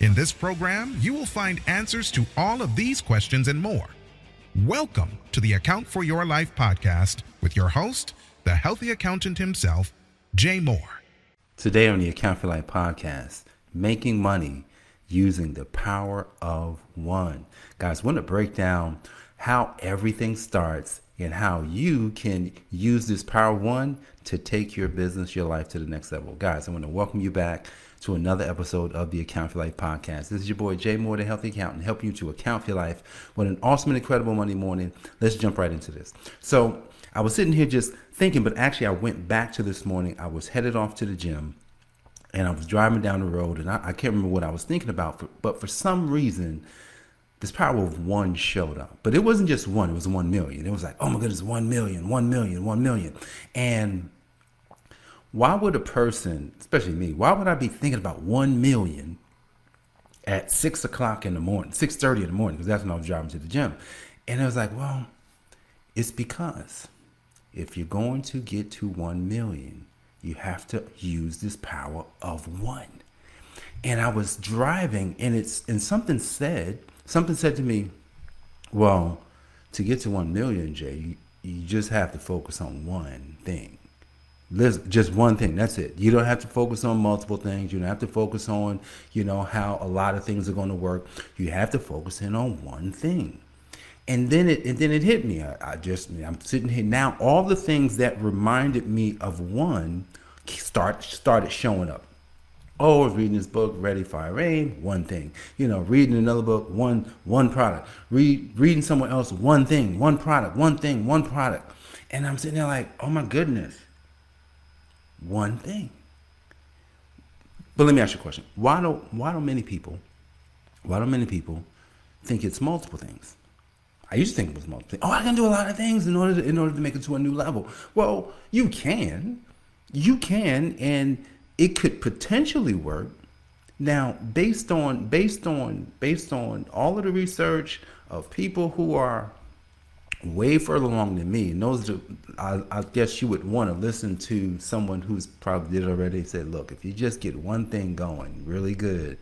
In this program, you will find answers to all of these questions and more. Welcome to the Account for Your Life podcast with your host, the healthy accountant himself, Jay Moore. Today on the Account for Life podcast, making money using the power of one. Guys, I want to break down how everything starts and how you can use this power one to take your business, your life to the next level. Guys, I want to welcome you back to another episode of the Account for Life podcast. This is your boy Jay Moore, the Healthy Accountant, helping you to account for your life What an awesome and incredible Monday morning. Let's jump right into this. So, I was sitting here just thinking, but actually, I went back to this morning. I was headed off to the gym and I was driving down the road, and I, I can't remember what I was thinking about, but for some reason, this power of one showed up. But it wasn't just one, it was one million. It was like, oh my goodness, one million, one million, one million. And why would a person, especially me, why would I be thinking about one million at six o'clock in the morning, six thirty in the morning, because that's when I was driving to the gym. And I was like, well, it's because if you're going to get to one million, you have to use this power of one. And I was driving and it's and something said, something said to me, well, to get to 1 million, Jay, you, you just have to focus on one thing. Just one thing. That's it. You don't have to focus on multiple things. You don't have to focus on, you know, how a lot of things are going to work. You have to focus in on one thing and then it and then it hit me. I, I, just I'm sitting here now. All the things that reminded me of one start started showing up. Was reading this book, Ready Fire Aim, one thing. You know, reading another book, one one product. Read reading someone else, one thing, one product, one thing, one product. And I'm sitting there like, oh my goodness, one thing. But let me ask you a question. Why don't why don't many people, why don't many people think it's multiple things? I used to think it was multiple. Oh, I can do a lot of things in order to, in order to make it to a new level. Well, you can, you can, and it could potentially work. Now, based on based on based on all of the research of people who are way further along than me, and those I, I guess you would want to listen to someone who's probably did already. Said, look, if you just get one thing going really good,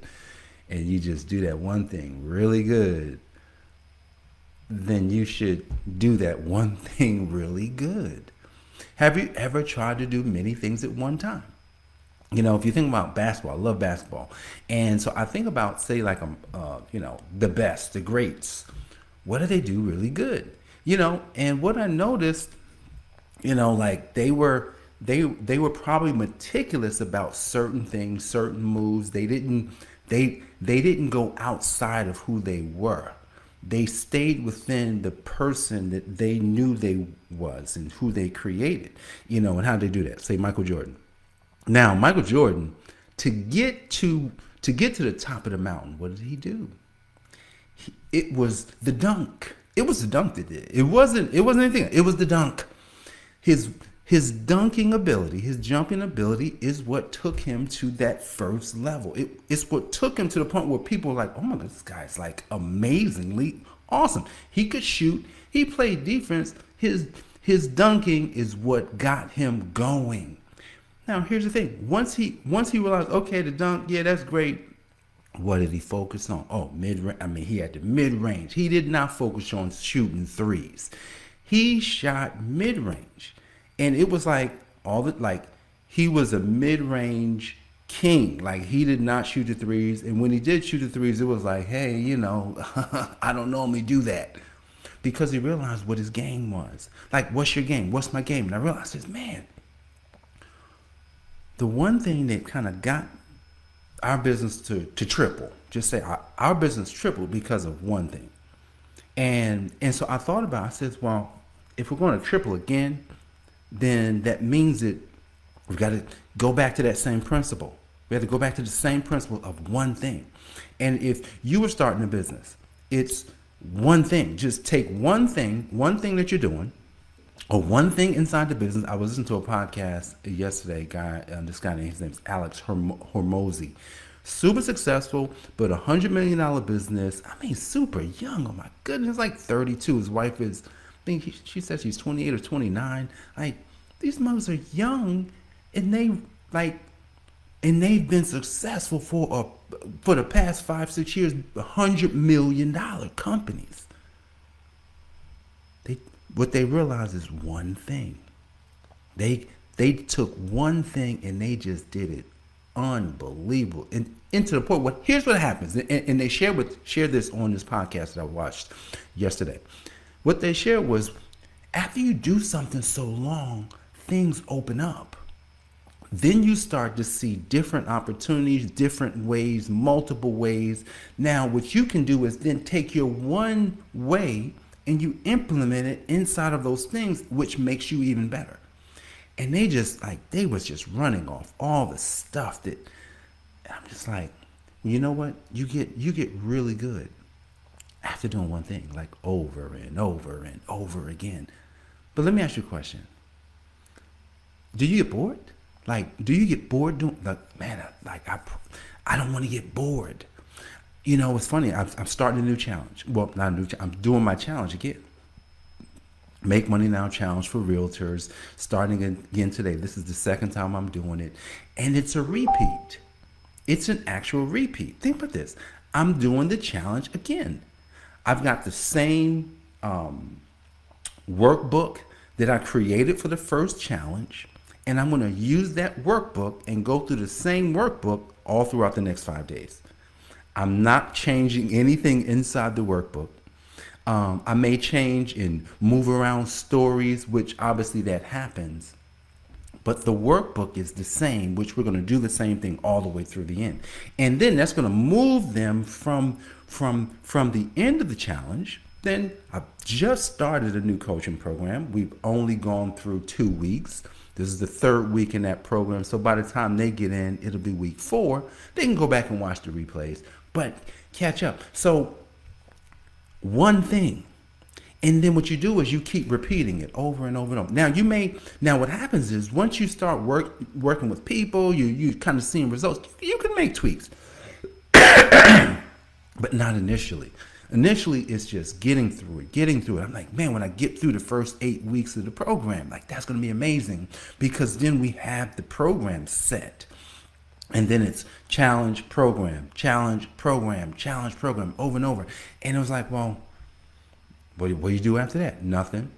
and you just do that one thing really good, then you should do that one thing really good. Have you ever tried to do many things at one time? You know, if you think about basketball, I love basketball, and so I think about say like um, uh, you know, the best, the greats. What do they do really good? You know, and what I noticed, you know, like they were they they were probably meticulous about certain things, certain moves. They didn't they they didn't go outside of who they were they stayed within the person that they knew they was and who they created, you know, and how they do that. Say Michael Jordan. Now, Michael Jordan, to get to to get to the top of the mountain, what did he do? He, it was the dunk. It was the dunk that did. It wasn't. It wasn't anything. It was the dunk. His his dunking ability, his jumping ability is what took him to that first level. It, it's what took him to the point where people were like, oh my God, this guy's like amazingly awesome. He could shoot, he played defense. His his dunking is what got him going. Now here's the thing. Once he once he realized, okay, the dunk, yeah, that's great. What did he focus on? Oh, mid range. I mean, he had the mid range. He did not focus on shooting threes. He shot mid range and it was like all the like he was a mid-range king. Like he did not shoot the threes, and when he did shoot the threes, it was like, hey, you know, I don't normally do that because he realized what his game was. Like, what's your game? What's my game? And I realized this, man. The one thing that kind of got our business to to triple, just say our, our business tripled because of one thing. And and so I thought about. It, I said, well, if we're going to triple again, then that means that we've got to go back to that same principle. We have to go back to the same principle of one thing. And if you were starting a business, it's one thing. Just take one thing, one thing that you're doing, or one thing inside the business. I was listening to a podcast yesterday. Guy, uh, this guy, named his name's Alex Hormozi. Super successful, but a hundred million dollar business. I mean, super young. Oh my goodness, like 32. His wife is, I think he, she says she's 28 or 29. Like these mothers are young, and they like, and they've been successful for a for the past five six years. A Hundred million dollar companies. What they realize is one thing. They they took one thing and they just did it unbelievable. And, into the point what here's what happens and, and they share with share this on this podcast that i watched yesterday. What they shared was after you do something so long things open up. Then you start to see different opportunities different ways multiple ways. Now what you can do is then take your one way and you implement it inside of those things, which makes you even better. And they just like they was just running off all the stuff that I'm just like, you know what? You get you get really good after doing one thing, like over and over and over again. But let me ask you a question. Do you get bored? Like, do you get bored doing like, man, like I, I don't want to get bored you know, it's funny. I'm, I'm starting a new challenge. Well, not a new. I'm doing my challenge again. Make Money Now challenge for realtors starting again today. This is the second time I'm doing it, and it's a repeat. It's an actual repeat. Think about this. I'm doing the challenge again. I've got the same um, workbook that I created for the first challenge, and I'm going to use that workbook and go through the same workbook all throughout the next five days. I'm not changing anything inside the workbook. Um, I may change and move around stories, which obviously that happens. But the workbook is the same, which we're going to do the same thing all the way through the end. And then that's going to move them from from from the end of the challenge. Then I've just started a new coaching program. We've only gone through two weeks. This is the third week in that program. So by the time they get in, it'll be week four. They can go back and watch the replays but catch up. So, one thing. And then what you do is you keep repeating it over and over and over. Now you may now what happens is once you start work working with people, you you kind of seeing results, you can make tweaks. but not initially. Initially, it's just getting through it, getting through it. I'm like, man, when I get through the first eight weeks of the program, like that's gonna be amazing because then we have the program set. And then it's challenge program, challenge program, challenge program over and over. And it was like, well, what, what do you do after that? Nothing.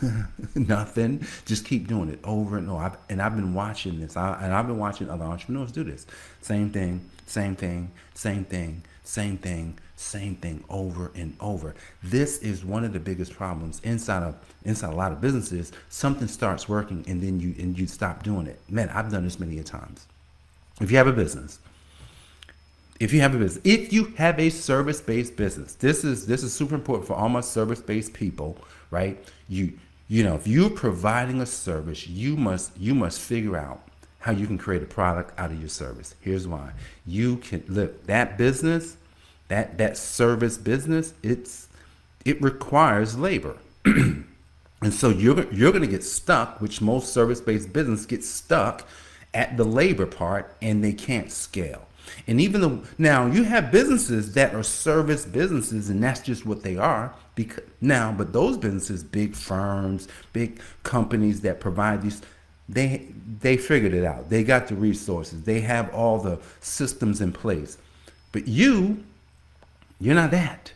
Nothing. Just keep doing it over and over. I've, and I've been watching this, I, and I've been watching other entrepreneurs do this. Same thing, same thing, same thing, same thing, same thing over and over. This is one of the biggest problems inside of inside a lot of businesses. Something starts working and then you and you stop doing it. Man, I've done this many a times. If you have a business, if you have a business, if you have a service-based business, this is this is super important for all my service-based people, right? You you know, if you're providing a service, you must you must figure out how you can create a product out of your service. Here's why. You can look that business, that that service business, it's it requires labor. and so you're you're going to get stuck, which most service-based business get stuck at the labor part and they can't scale. And even though now you have businesses that are service businesses and that's just what they are because now but those businesses big firms, big companies that provide these they they figured it out. They got the resources. They have all the systems in place. But you you're not that.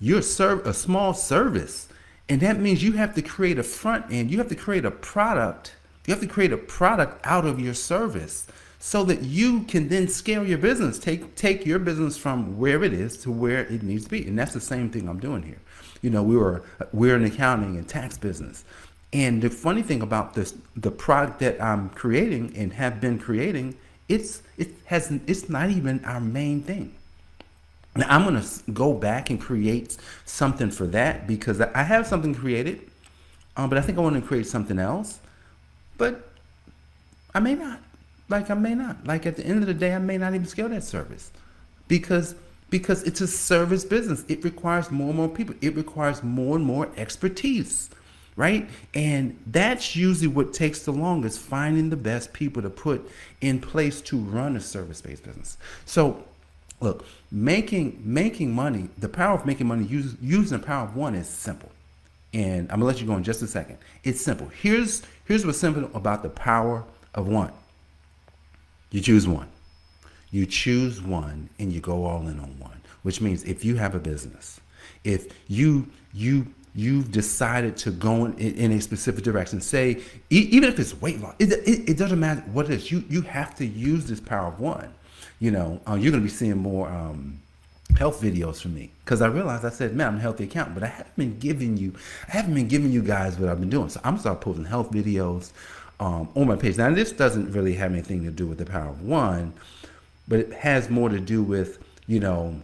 You're serve a small service. And that means you have to create a front end. You have to create a product you have to create a product out of your service so that you can then scale your business. Take take your business from where it is to where it needs to be. And that's the same thing I'm doing here. You know, we were we're an accounting and tax business. And the funny thing about this the product that I'm creating and have been creating, it's it has it's not even our main thing. Now I'm gonna go back and create something for that because I have something created, um, but I think I want to create something else. But I may not. Like I may not. Like at the end of the day, I may not even scale that service because because it's a service business. It requires more and more people. It requires more and more expertise, right? And that's usually what takes the longest, finding the best people to put in place to run a service-based business. So look, making making money, the power of making money use, using the power of one is simple. And I'm gonna let you go in just a second. It's simple. Here's here's what's simple about the power of one. You choose one. You choose one and you go all in on one. Which means if you have a business, if you you you've decided to go in, in a specific direction, say even if it's weight loss, it, it, it, doesn't matter what it is. You you have to use this power of one. You know, uh, you're gonna be seeing more. Um, health videos for me because I realized I said, man, I'm a healthy accountant, but I haven't been giving you, I haven't been giving you guys what I've been doing. So I'm gonna start posting health videos um, on my page. Now this doesn't really have anything to do with the power of one, but it has more to do with you know,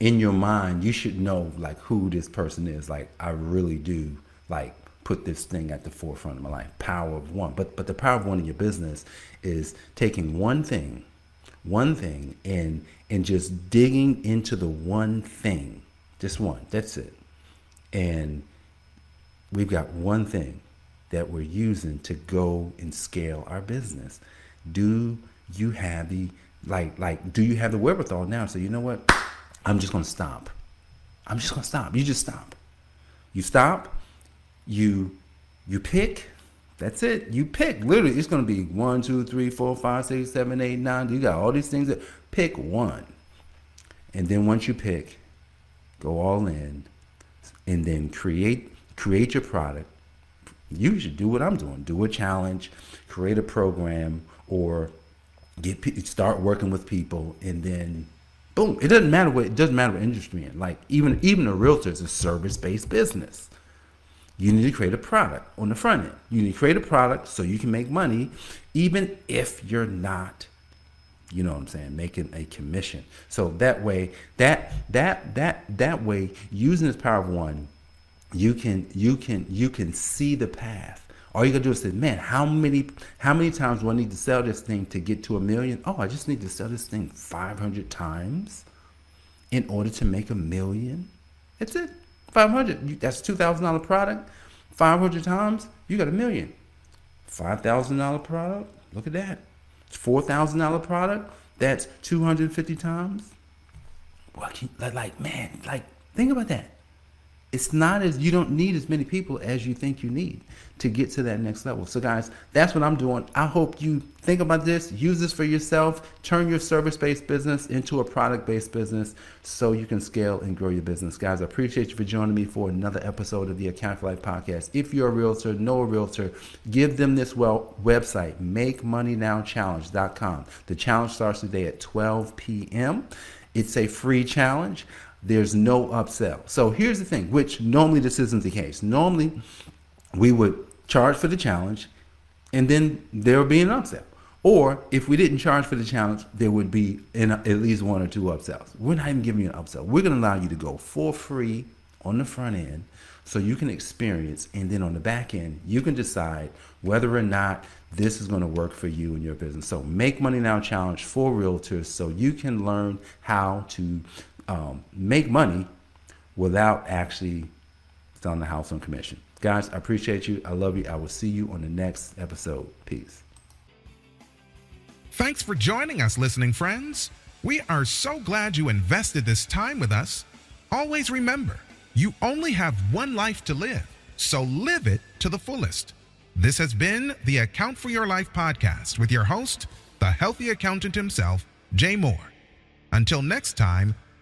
in your mind, you should know like who this person is. Like I really do like put this thing at the forefront of my life. Power of one, but but the power of one in your business is taking one thing one thing and and just digging into the one thing just one that's it. And we've got one thing that we're using to go and scale our business. Do you have the like like do you have the wherewithal now so you know what? I'm just to stop. I'm just to stop. You just stop. You stop. You you pick that's it. You pick. Literally, it's going to be one, two, three, four, five, six, seven, eight, nine. You got all these things. That, pick one. And then once you pick, go all in and then create create your product. You should do what I'm doing. Do a challenge, create a program, or get start working with people, and then boom. It doesn't matter what it doesn't matter what industry in. Like even even a realtor is a service based business you need to create a product on the front end. You need to create a product so you can make money, even if you're not, you know what I'm saying, making a commission. So that way, that that that that way, using this power of one, you can you can you can see the path. All you gotta do is say, man, how many how many times do I need to sell this thing to get to a million? Oh, I just need to sell this thing 500 times in order to make a million. That's it. 500, that's $2,000 product. 500 times, you got a million. $5,000 product, look at that. $4,000 product, that's 250 times. What can, like, man, like, think about that it's not as you don't need as many people as you think you need to get to that next level. So guys, that's what I'm doing. I hope you think about this, use this for yourself, turn your service-based business into a product-based business so you can scale and grow your business. Guys, I appreciate you for joining me for another episode of the Account for Life podcast. If you're a realtor, know a realtor, give them this well website, makemoneynowchallenge.com. The challenge starts today at 12 p.m. It's a free challenge there's no upsell. So here's the thing, which normally this isn't the case. Normally we would charge for the challenge and then there would be an upsell. Or if we didn't charge for the challenge, there would be in at least one or two upsells. We're not even giving you an upsell. We're going to allow you to go for free on the front end so you can experience and then on the back end you can decide whether or not this is going to work for you and your business so make money now challenge for realtors so you can learn how to um, make money without actually selling the house on commission. Guys, I appreciate you. I love you. I will see you on the next episode. Peace. Thanks for joining us, listening friends. We are so glad you invested this time with us. Always remember, you only have one life to live, so live it to the fullest. This has been the Account for Your Life podcast with your host, the healthy accountant himself, Jay Moore. Until next time,